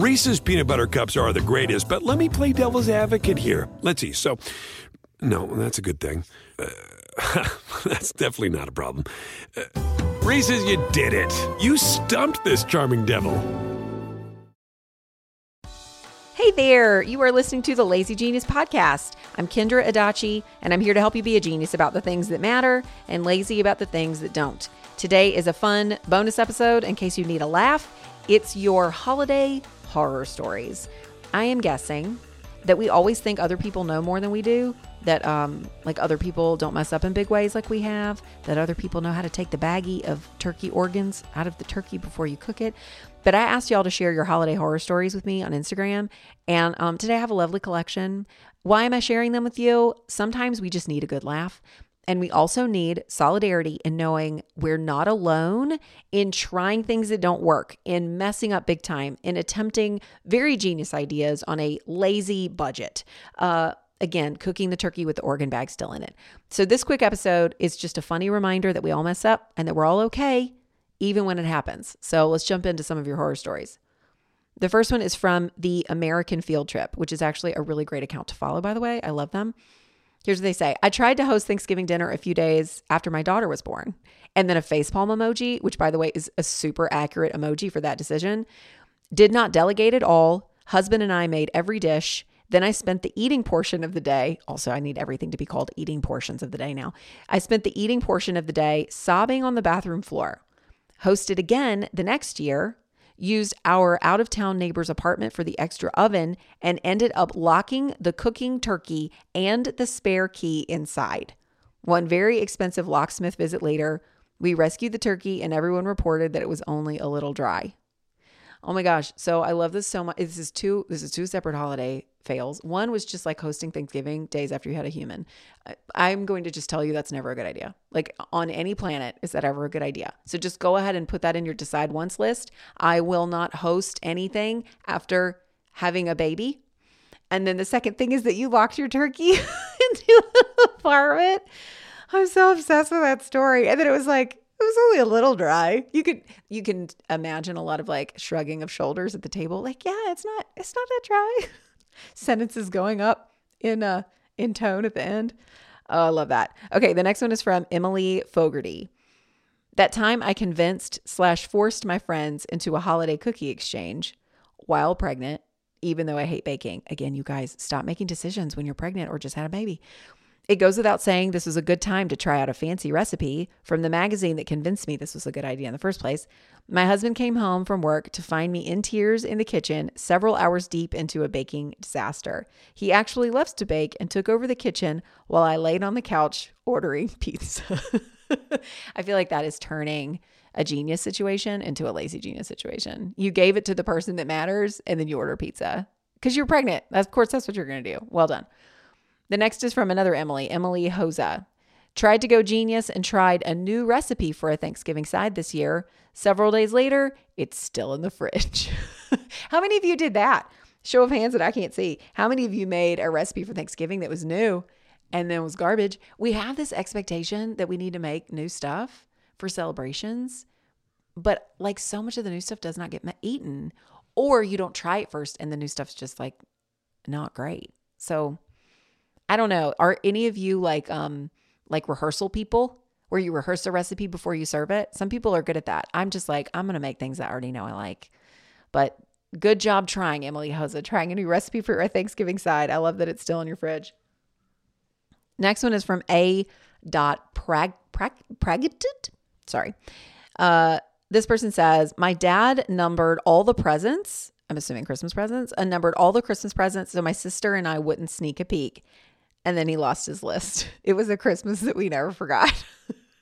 Reese's peanut butter cups are the greatest, but let me play devil's advocate here. Let's see. So, no, that's a good thing. Uh, that's definitely not a problem. Uh, Reese's, you did it. You stumped this charming devil. Hey there, you are listening to the Lazy Genius Podcast. I'm Kendra Adachi, and I'm here to help you be a genius about the things that matter and lazy about the things that don't. Today is a fun bonus episode in case you need a laugh. It's your holiday horror stories. I am guessing that we always think other people know more than we do, that um, like other people don't mess up in big ways like we have, that other people know how to take the baggie of turkey organs out of the turkey before you cook it. But I asked y'all to share your holiday horror stories with me on Instagram, and um, today I have a lovely collection. Why am I sharing them with you? Sometimes we just need a good laugh. And we also need solidarity in knowing we're not alone in trying things that don't work, in messing up big time, in attempting very genius ideas on a lazy budget. Uh, again, cooking the turkey with the organ bag still in it. So, this quick episode is just a funny reminder that we all mess up and that we're all okay, even when it happens. So, let's jump into some of your horror stories. The first one is from the American Field Trip, which is actually a really great account to follow, by the way. I love them. Here's what they say I tried to host Thanksgiving dinner a few days after my daughter was born. And then a facepalm emoji, which by the way is a super accurate emoji for that decision. Did not delegate at all. Husband and I made every dish. Then I spent the eating portion of the day. Also, I need everything to be called eating portions of the day now. I spent the eating portion of the day sobbing on the bathroom floor. Hosted again the next year, used our out of town neighbor's apartment for the extra oven, and ended up locking the cooking turkey and the spare key inside. One very expensive locksmith visit later, we rescued the turkey and everyone reported that it was only a little dry. Oh my gosh. So I love this so much. This is two this is two separate holiday fails. One was just like hosting Thanksgiving days after you had a human. I'm going to just tell you that's never a good idea. Like on any planet is that ever a good idea. So just go ahead and put that in your decide once list. I will not host anything after having a baby. And then the second thing is that you locked your turkey into the apartment. I'm so obsessed with that story. And then it was like it was only a little dry. You could you can imagine a lot of like shrugging of shoulders at the table, like, yeah, it's not it's not that dry. Sentences going up in uh in tone at the end. Oh, I love that. Okay, the next one is from Emily Fogarty. That time I convinced slash forced my friends into a holiday cookie exchange while pregnant, even though I hate baking. Again, you guys, stop making decisions when you're pregnant or just had a baby. It goes without saying this was a good time to try out a fancy recipe from the magazine that convinced me this was a good idea in the first place. My husband came home from work to find me in tears in the kitchen, several hours deep into a baking disaster. He actually loves to bake and took over the kitchen while I laid on the couch ordering pizza. I feel like that is turning a genius situation into a lazy genius situation. You gave it to the person that matters and then you order pizza because you're pregnant. Of course, that's what you're going to do. Well done. The next is from another Emily, Emily Hosa. Tried to go genius and tried a new recipe for a Thanksgiving side this year. Several days later, it's still in the fridge. How many of you did that? Show of hands that I can't see. How many of you made a recipe for Thanksgiving that was new and then was garbage? We have this expectation that we need to make new stuff for celebrations, but like so much of the new stuff does not get eaten, or you don't try it first and the new stuff's just like not great. So, I don't know. Are any of you like um like rehearsal people where you rehearse a recipe before you serve it? Some people are good at that. I'm just like I'm to make things I already know I like. But good job trying, Emily Hoza, trying a new recipe for your Thanksgiving side. I love that it's still in your fridge. Next one is from A. Dot prag prag. Sorry. Uh, this person says, My dad numbered all the presents. I'm assuming Christmas presents, and numbered all the Christmas presents so my sister and I wouldn't sneak a peek and then he lost his list. It was a Christmas that we never forgot.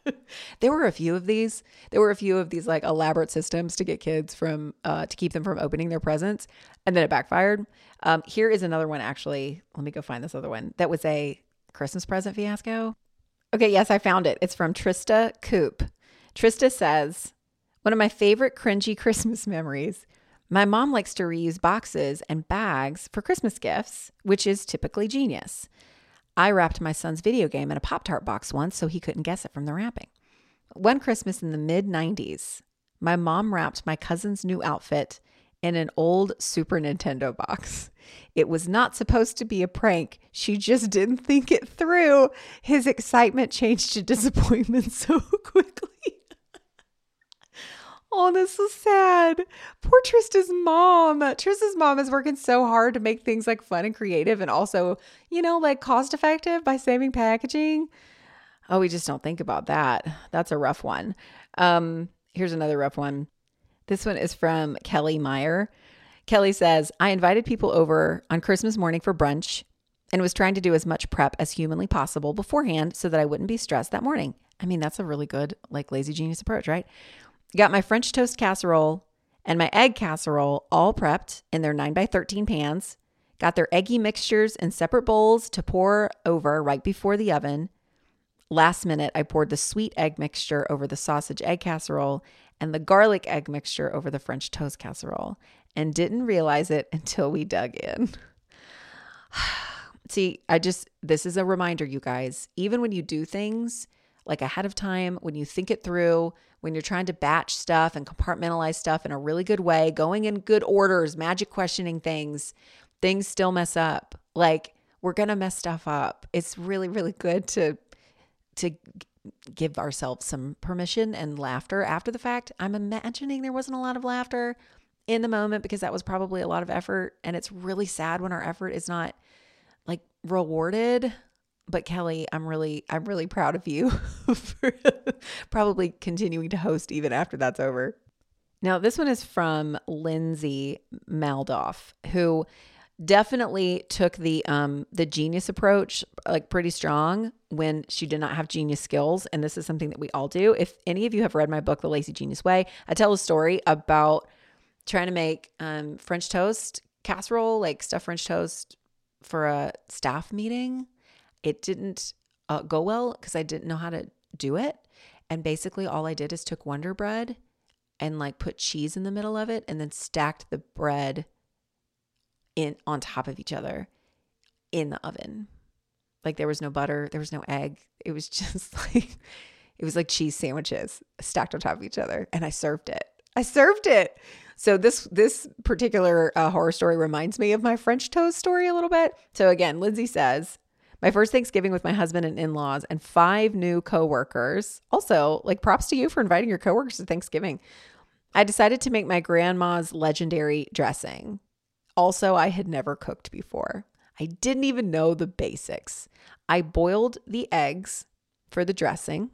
there were a few of these. There were a few of these like elaborate systems to get kids from uh, to keep them from opening their presents, and then it backfired. Um, here is another one. Actually, let me go find this other one. That was a Christmas present fiasco. Okay, yes, I found it. It's from Trista Coop. Trista says, one of my favorite cringy Christmas memories. My mom likes to reuse boxes and bags for Christmas gifts, which is typically genius. I wrapped my son's video game in a Pop Tart box once so he couldn't guess it from the wrapping. One Christmas in the mid 90s, my mom wrapped my cousin's new outfit in an old Super Nintendo box. It was not supposed to be a prank. She just didn't think it through. His excitement changed to disappointment so quickly. Oh, this is sad. Poor Trista's mom. Trista's mom is working so hard to make things like fun and creative and also, you know, like cost effective by saving packaging. Oh, we just don't think about that. That's a rough one. Um, here's another rough one. This one is from Kelly Meyer. Kelly says, I invited people over on Christmas morning for brunch and was trying to do as much prep as humanly possible beforehand so that I wouldn't be stressed that morning. I mean, that's a really good, like, lazy genius approach, right? Got my French toast casserole and my egg casserole all prepped in their 9 by 13 pans. Got their eggy mixtures in separate bowls to pour over right before the oven. Last minute, I poured the sweet egg mixture over the sausage egg casserole and the garlic egg mixture over the French toast casserole and didn't realize it until we dug in. See, I just, this is a reminder, you guys, even when you do things like ahead of time, when you think it through, when you're trying to batch stuff and compartmentalize stuff in a really good way, going in good orders, magic questioning things, things still mess up. Like we're going to mess stuff up. It's really really good to to give ourselves some permission and laughter after the fact. I'm imagining there wasn't a lot of laughter in the moment because that was probably a lot of effort and it's really sad when our effort is not like rewarded but Kelly, I'm really I'm really proud of you for probably continuing to host even after that's over. Now, this one is from Lindsay Maldoff, who definitely took the um the genius approach like pretty strong when she did not have genius skills and this is something that we all do if any of you have read my book the lazy genius way i tell a story about trying to make um french toast casserole like stuffed french toast for a staff meeting it didn't uh, go well because I didn't know how to do it. And basically, all I did is took Wonder Bread and like put cheese in the middle of it and then stacked the bread in on top of each other in the oven. Like there was no butter, there was no egg. It was just like it was like cheese sandwiches stacked on top of each other and I served it. I served it. So this this particular uh, horror story reminds me of my French toast story a little bit. So again, Lindsay says, my first Thanksgiving with my husband and in laws, and five new coworkers. Also, like props to you for inviting your coworkers to Thanksgiving. I decided to make my grandma's legendary dressing. Also, I had never cooked before. I didn't even know the basics. I boiled the eggs for the dressing.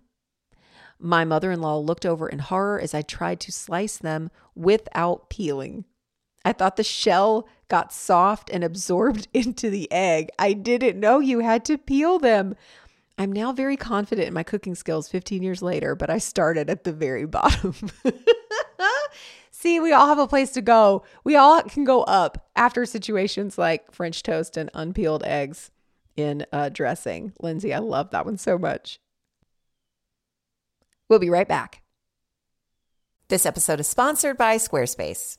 My mother in law looked over in horror as I tried to slice them without peeling. I thought the shell got soft and absorbed into the egg. I didn't know you had to peel them. I'm now very confident in my cooking skills 15 years later, but I started at the very bottom. See, we all have a place to go. We all can go up after situations like French toast and unpeeled eggs in uh, dressing. Lindsay, I love that one so much. We'll be right back. This episode is sponsored by Squarespace.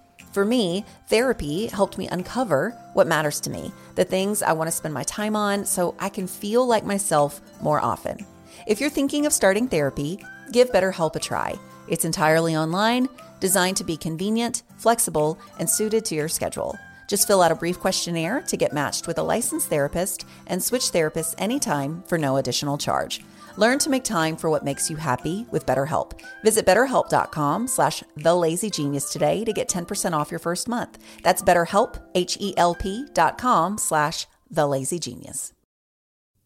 For me, therapy helped me uncover what matters to me, the things I want to spend my time on so I can feel like myself more often. If you're thinking of starting therapy, give BetterHelp a try. It's entirely online, designed to be convenient, flexible, and suited to your schedule. Just fill out a brief questionnaire to get matched with a licensed therapist and switch therapists anytime for no additional charge. Learn to make time for what makes you happy with BetterHelp. Visit betterhelp.com slash thelazygenius today to get 10% off your first month. That's betterhelp, H-E-L-P dot com slash thelazygenius.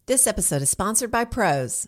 This episode is sponsored by Prose.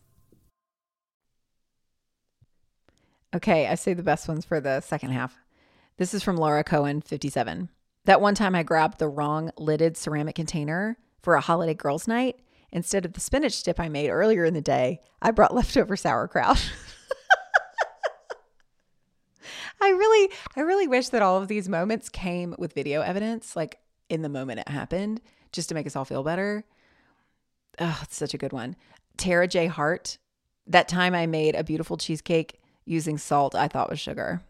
Okay, I say the best ones for the second half. This is from Laura Cohen, 57. That one time I grabbed the wrong lidded ceramic container for a holiday girls' night. Instead of the spinach dip I made earlier in the day, I brought leftover sauerkraut. I really, I really wish that all of these moments came with video evidence, like in the moment it happened, just to make us all feel better. Oh, it's such a good one. Tara J. Hart, that time I made a beautiful cheesecake using salt I thought was sugar.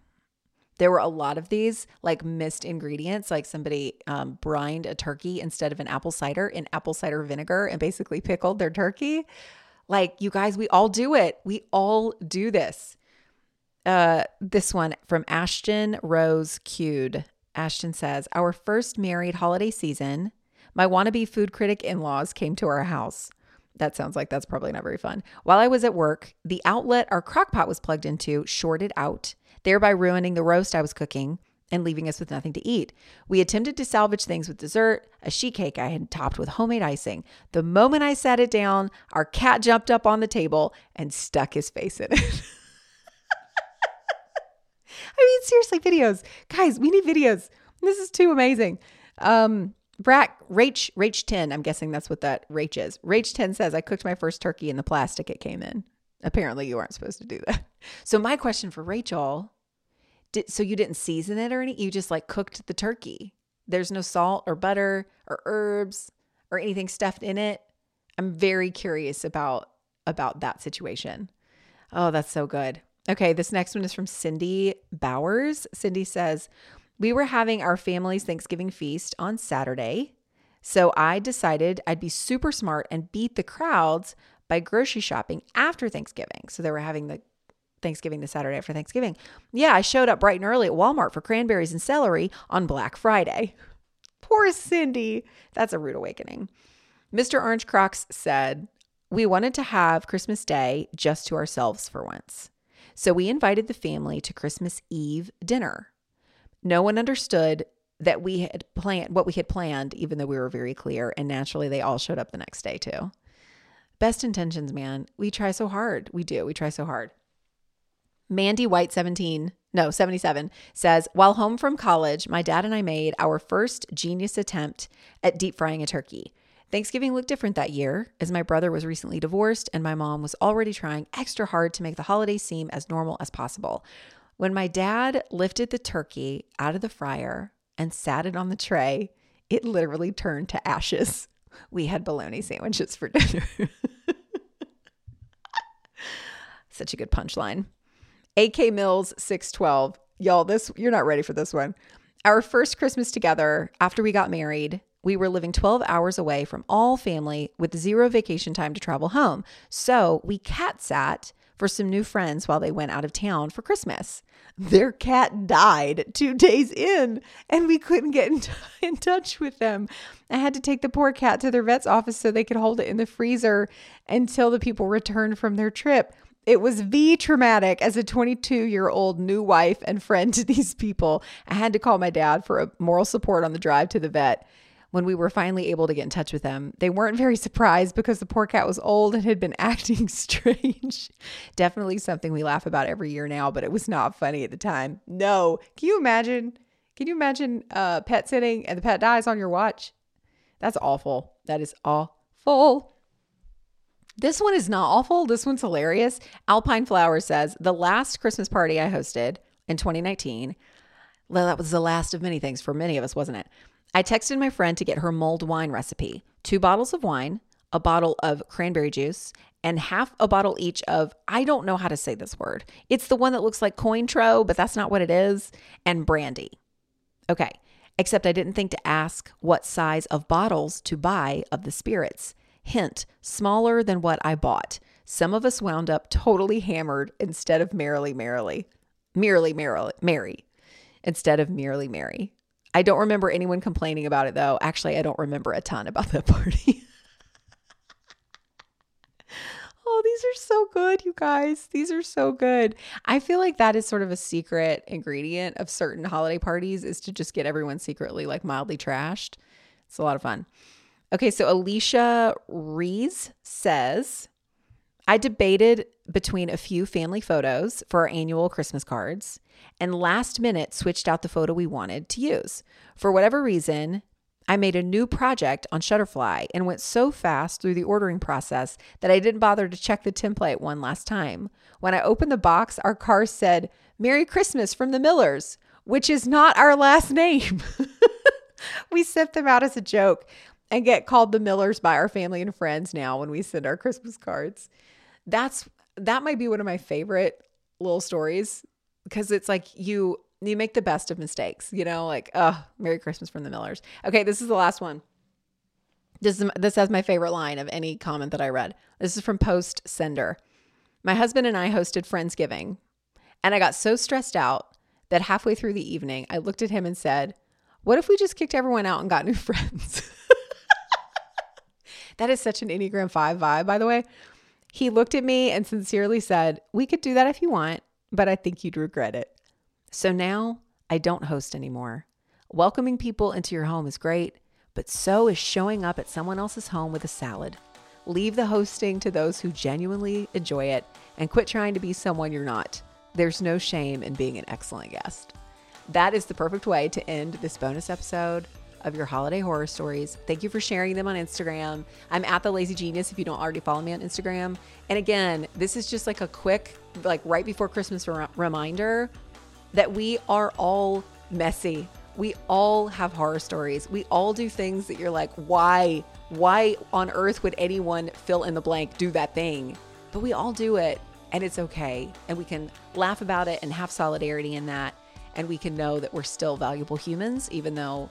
There were a lot of these like missed ingredients, like somebody um, brined a turkey instead of an apple cider in apple cider vinegar and basically pickled their turkey. Like, you guys, we all do it. We all do this. Uh, this one from Ashton Rose Cued. Ashton says, Our first married holiday season, my wannabe food critic in laws came to our house. That sounds like that's probably not very fun. While I was at work, the outlet our crock pot was plugged into shorted out, thereby ruining the roast I was cooking and leaving us with nothing to eat. We attempted to salvage things with dessert, a sheet cake I had topped with homemade icing. The moment I sat it down, our cat jumped up on the table and stuck his face in it. I mean, seriously, videos. Guys, we need videos. This is too amazing. Um, Brack, Rach, Rach 10, I'm guessing that's what that Rach is. Rach 10 says, I cooked my first turkey in the plastic it came in. Apparently, you aren't supposed to do that. So, my question for Rachel did, so you didn't season it or anything? You just like cooked the turkey. There's no salt or butter or herbs or anything stuffed in it. I'm very curious about about that situation. Oh, that's so good. Okay, this next one is from Cindy Bowers. Cindy says, "We were having our family's Thanksgiving feast on Saturday. So I decided I'd be super smart and beat the crowds by grocery shopping after Thanksgiving. So they were having the Thanksgiving the Saturday after Thanksgiving. Yeah, I showed up bright and early at Walmart for cranberries and celery on Black Friday. Poor Cindy. That's a rude awakening. Mr. Orange Crocs said, We wanted to have Christmas Day just to ourselves for once. So we invited the family to Christmas Eve dinner. No one understood that we had planned what we had planned, even though we were very clear. And naturally, they all showed up the next day too. Best intentions, man. We try so hard. We do. We try so hard. Mandy White 17, no, 77 says, While home from college, my dad and I made our first genius attempt at deep frying a turkey. Thanksgiving looked different that year as my brother was recently divorced and my mom was already trying extra hard to make the holiday seem as normal as possible. When my dad lifted the turkey out of the fryer, and sat it on the tray, it literally turned to ashes. We had bologna sandwiches for dinner. Such a good punchline. AK Mills 612. Y'all, this you're not ready for this one. Our first Christmas together after we got married, we were living 12 hours away from all family with zero vacation time to travel home. So we cat sat for some new friends while they went out of town for Christmas their cat died two days in and we couldn't get in, t- in, touch with them. I had to take the poor cat to their vet's office so they could hold it in the freezer until the people returned from their trip. It was V traumatic as a 22 year old new wife and friend to these people. I had to call my dad for a moral support on the drive to the vet when we were finally able to get in touch with them. They weren't very surprised because the poor cat was old and had been acting strange. Definitely something we laugh about every year now, but it was not funny at the time. No. Can you imagine? Can you imagine uh, pet sitting and the pet dies on your watch? That's awful. That is awful. This one is not awful. This one's hilarious. Alpine Flower says the last Christmas party I hosted in 2019. Well, that was the last of many things for many of us, wasn't it? I texted my friend to get her mulled wine recipe two bottles of wine, a bottle of cranberry juice, and half a bottle each of, I don't know how to say this word. It's the one that looks like Cointreau, but that's not what it is, and brandy. Okay, except I didn't think to ask what size of bottles to buy of the spirits. Hint, smaller than what I bought. Some of us wound up totally hammered instead of merrily, merrily, merely, merrily, merry, instead of merely merry. I don't remember anyone complaining about it though. Actually, I don't remember a ton about that party. oh, these are so good, you guys. These are so good. I feel like that is sort of a secret ingredient of certain holiday parties is to just get everyone secretly like mildly trashed. It's a lot of fun. Okay, so Alicia Rees says, I debated between a few family photos for our annual Christmas cards and last minute switched out the photo we wanted to use. For whatever reason, I made a new project on Shutterfly and went so fast through the ordering process that I didn't bother to check the template one last time. When I opened the box, our car said, Merry Christmas from the Millers, which is not our last name. we sent them out as a joke and get called the Millers by our family and friends now when we send our Christmas cards. That's that might be one of my favorite little stories because it's like you you make the best of mistakes, you know, like, oh, Merry Christmas from the Millers. Okay, this is the last one. This is this has my favorite line of any comment that I read. This is from Post Sender. My husband and I hosted Friendsgiving, and I got so stressed out that halfway through the evening, I looked at him and said, "What if we just kicked everyone out and got new friends?" that is such an Enneagram 5 vibe, by the way. He looked at me and sincerely said, "We could do that if you want but I think you'd regret it. So now I don't host anymore. Welcoming people into your home is great, but so is showing up at someone else's home with a salad. Leave the hosting to those who genuinely enjoy it and quit trying to be someone you're not. There's no shame in being an excellent guest. That is the perfect way to end this bonus episode. Of your holiday horror stories. Thank you for sharing them on Instagram. I'm at the Lazy Genius if you don't already follow me on Instagram. And again, this is just like a quick, like right before Christmas re- reminder that we are all messy. We all have horror stories. We all do things that you're like, why? Why on earth would anyone fill in the blank do that thing? But we all do it and it's okay. And we can laugh about it and have solidarity in that. And we can know that we're still valuable humans, even though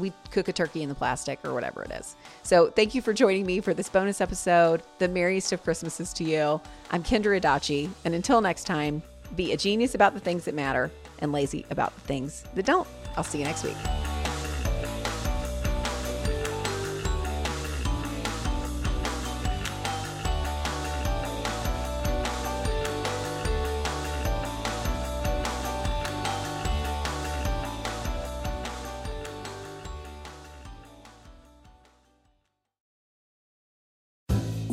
we cook a turkey in the plastic or whatever it is. So thank you for joining me for this bonus episode. The merriest of Christmases to you. I'm Kendra Adachi. And until next time, be a genius about the things that matter and lazy about the things that don't. I'll see you next week.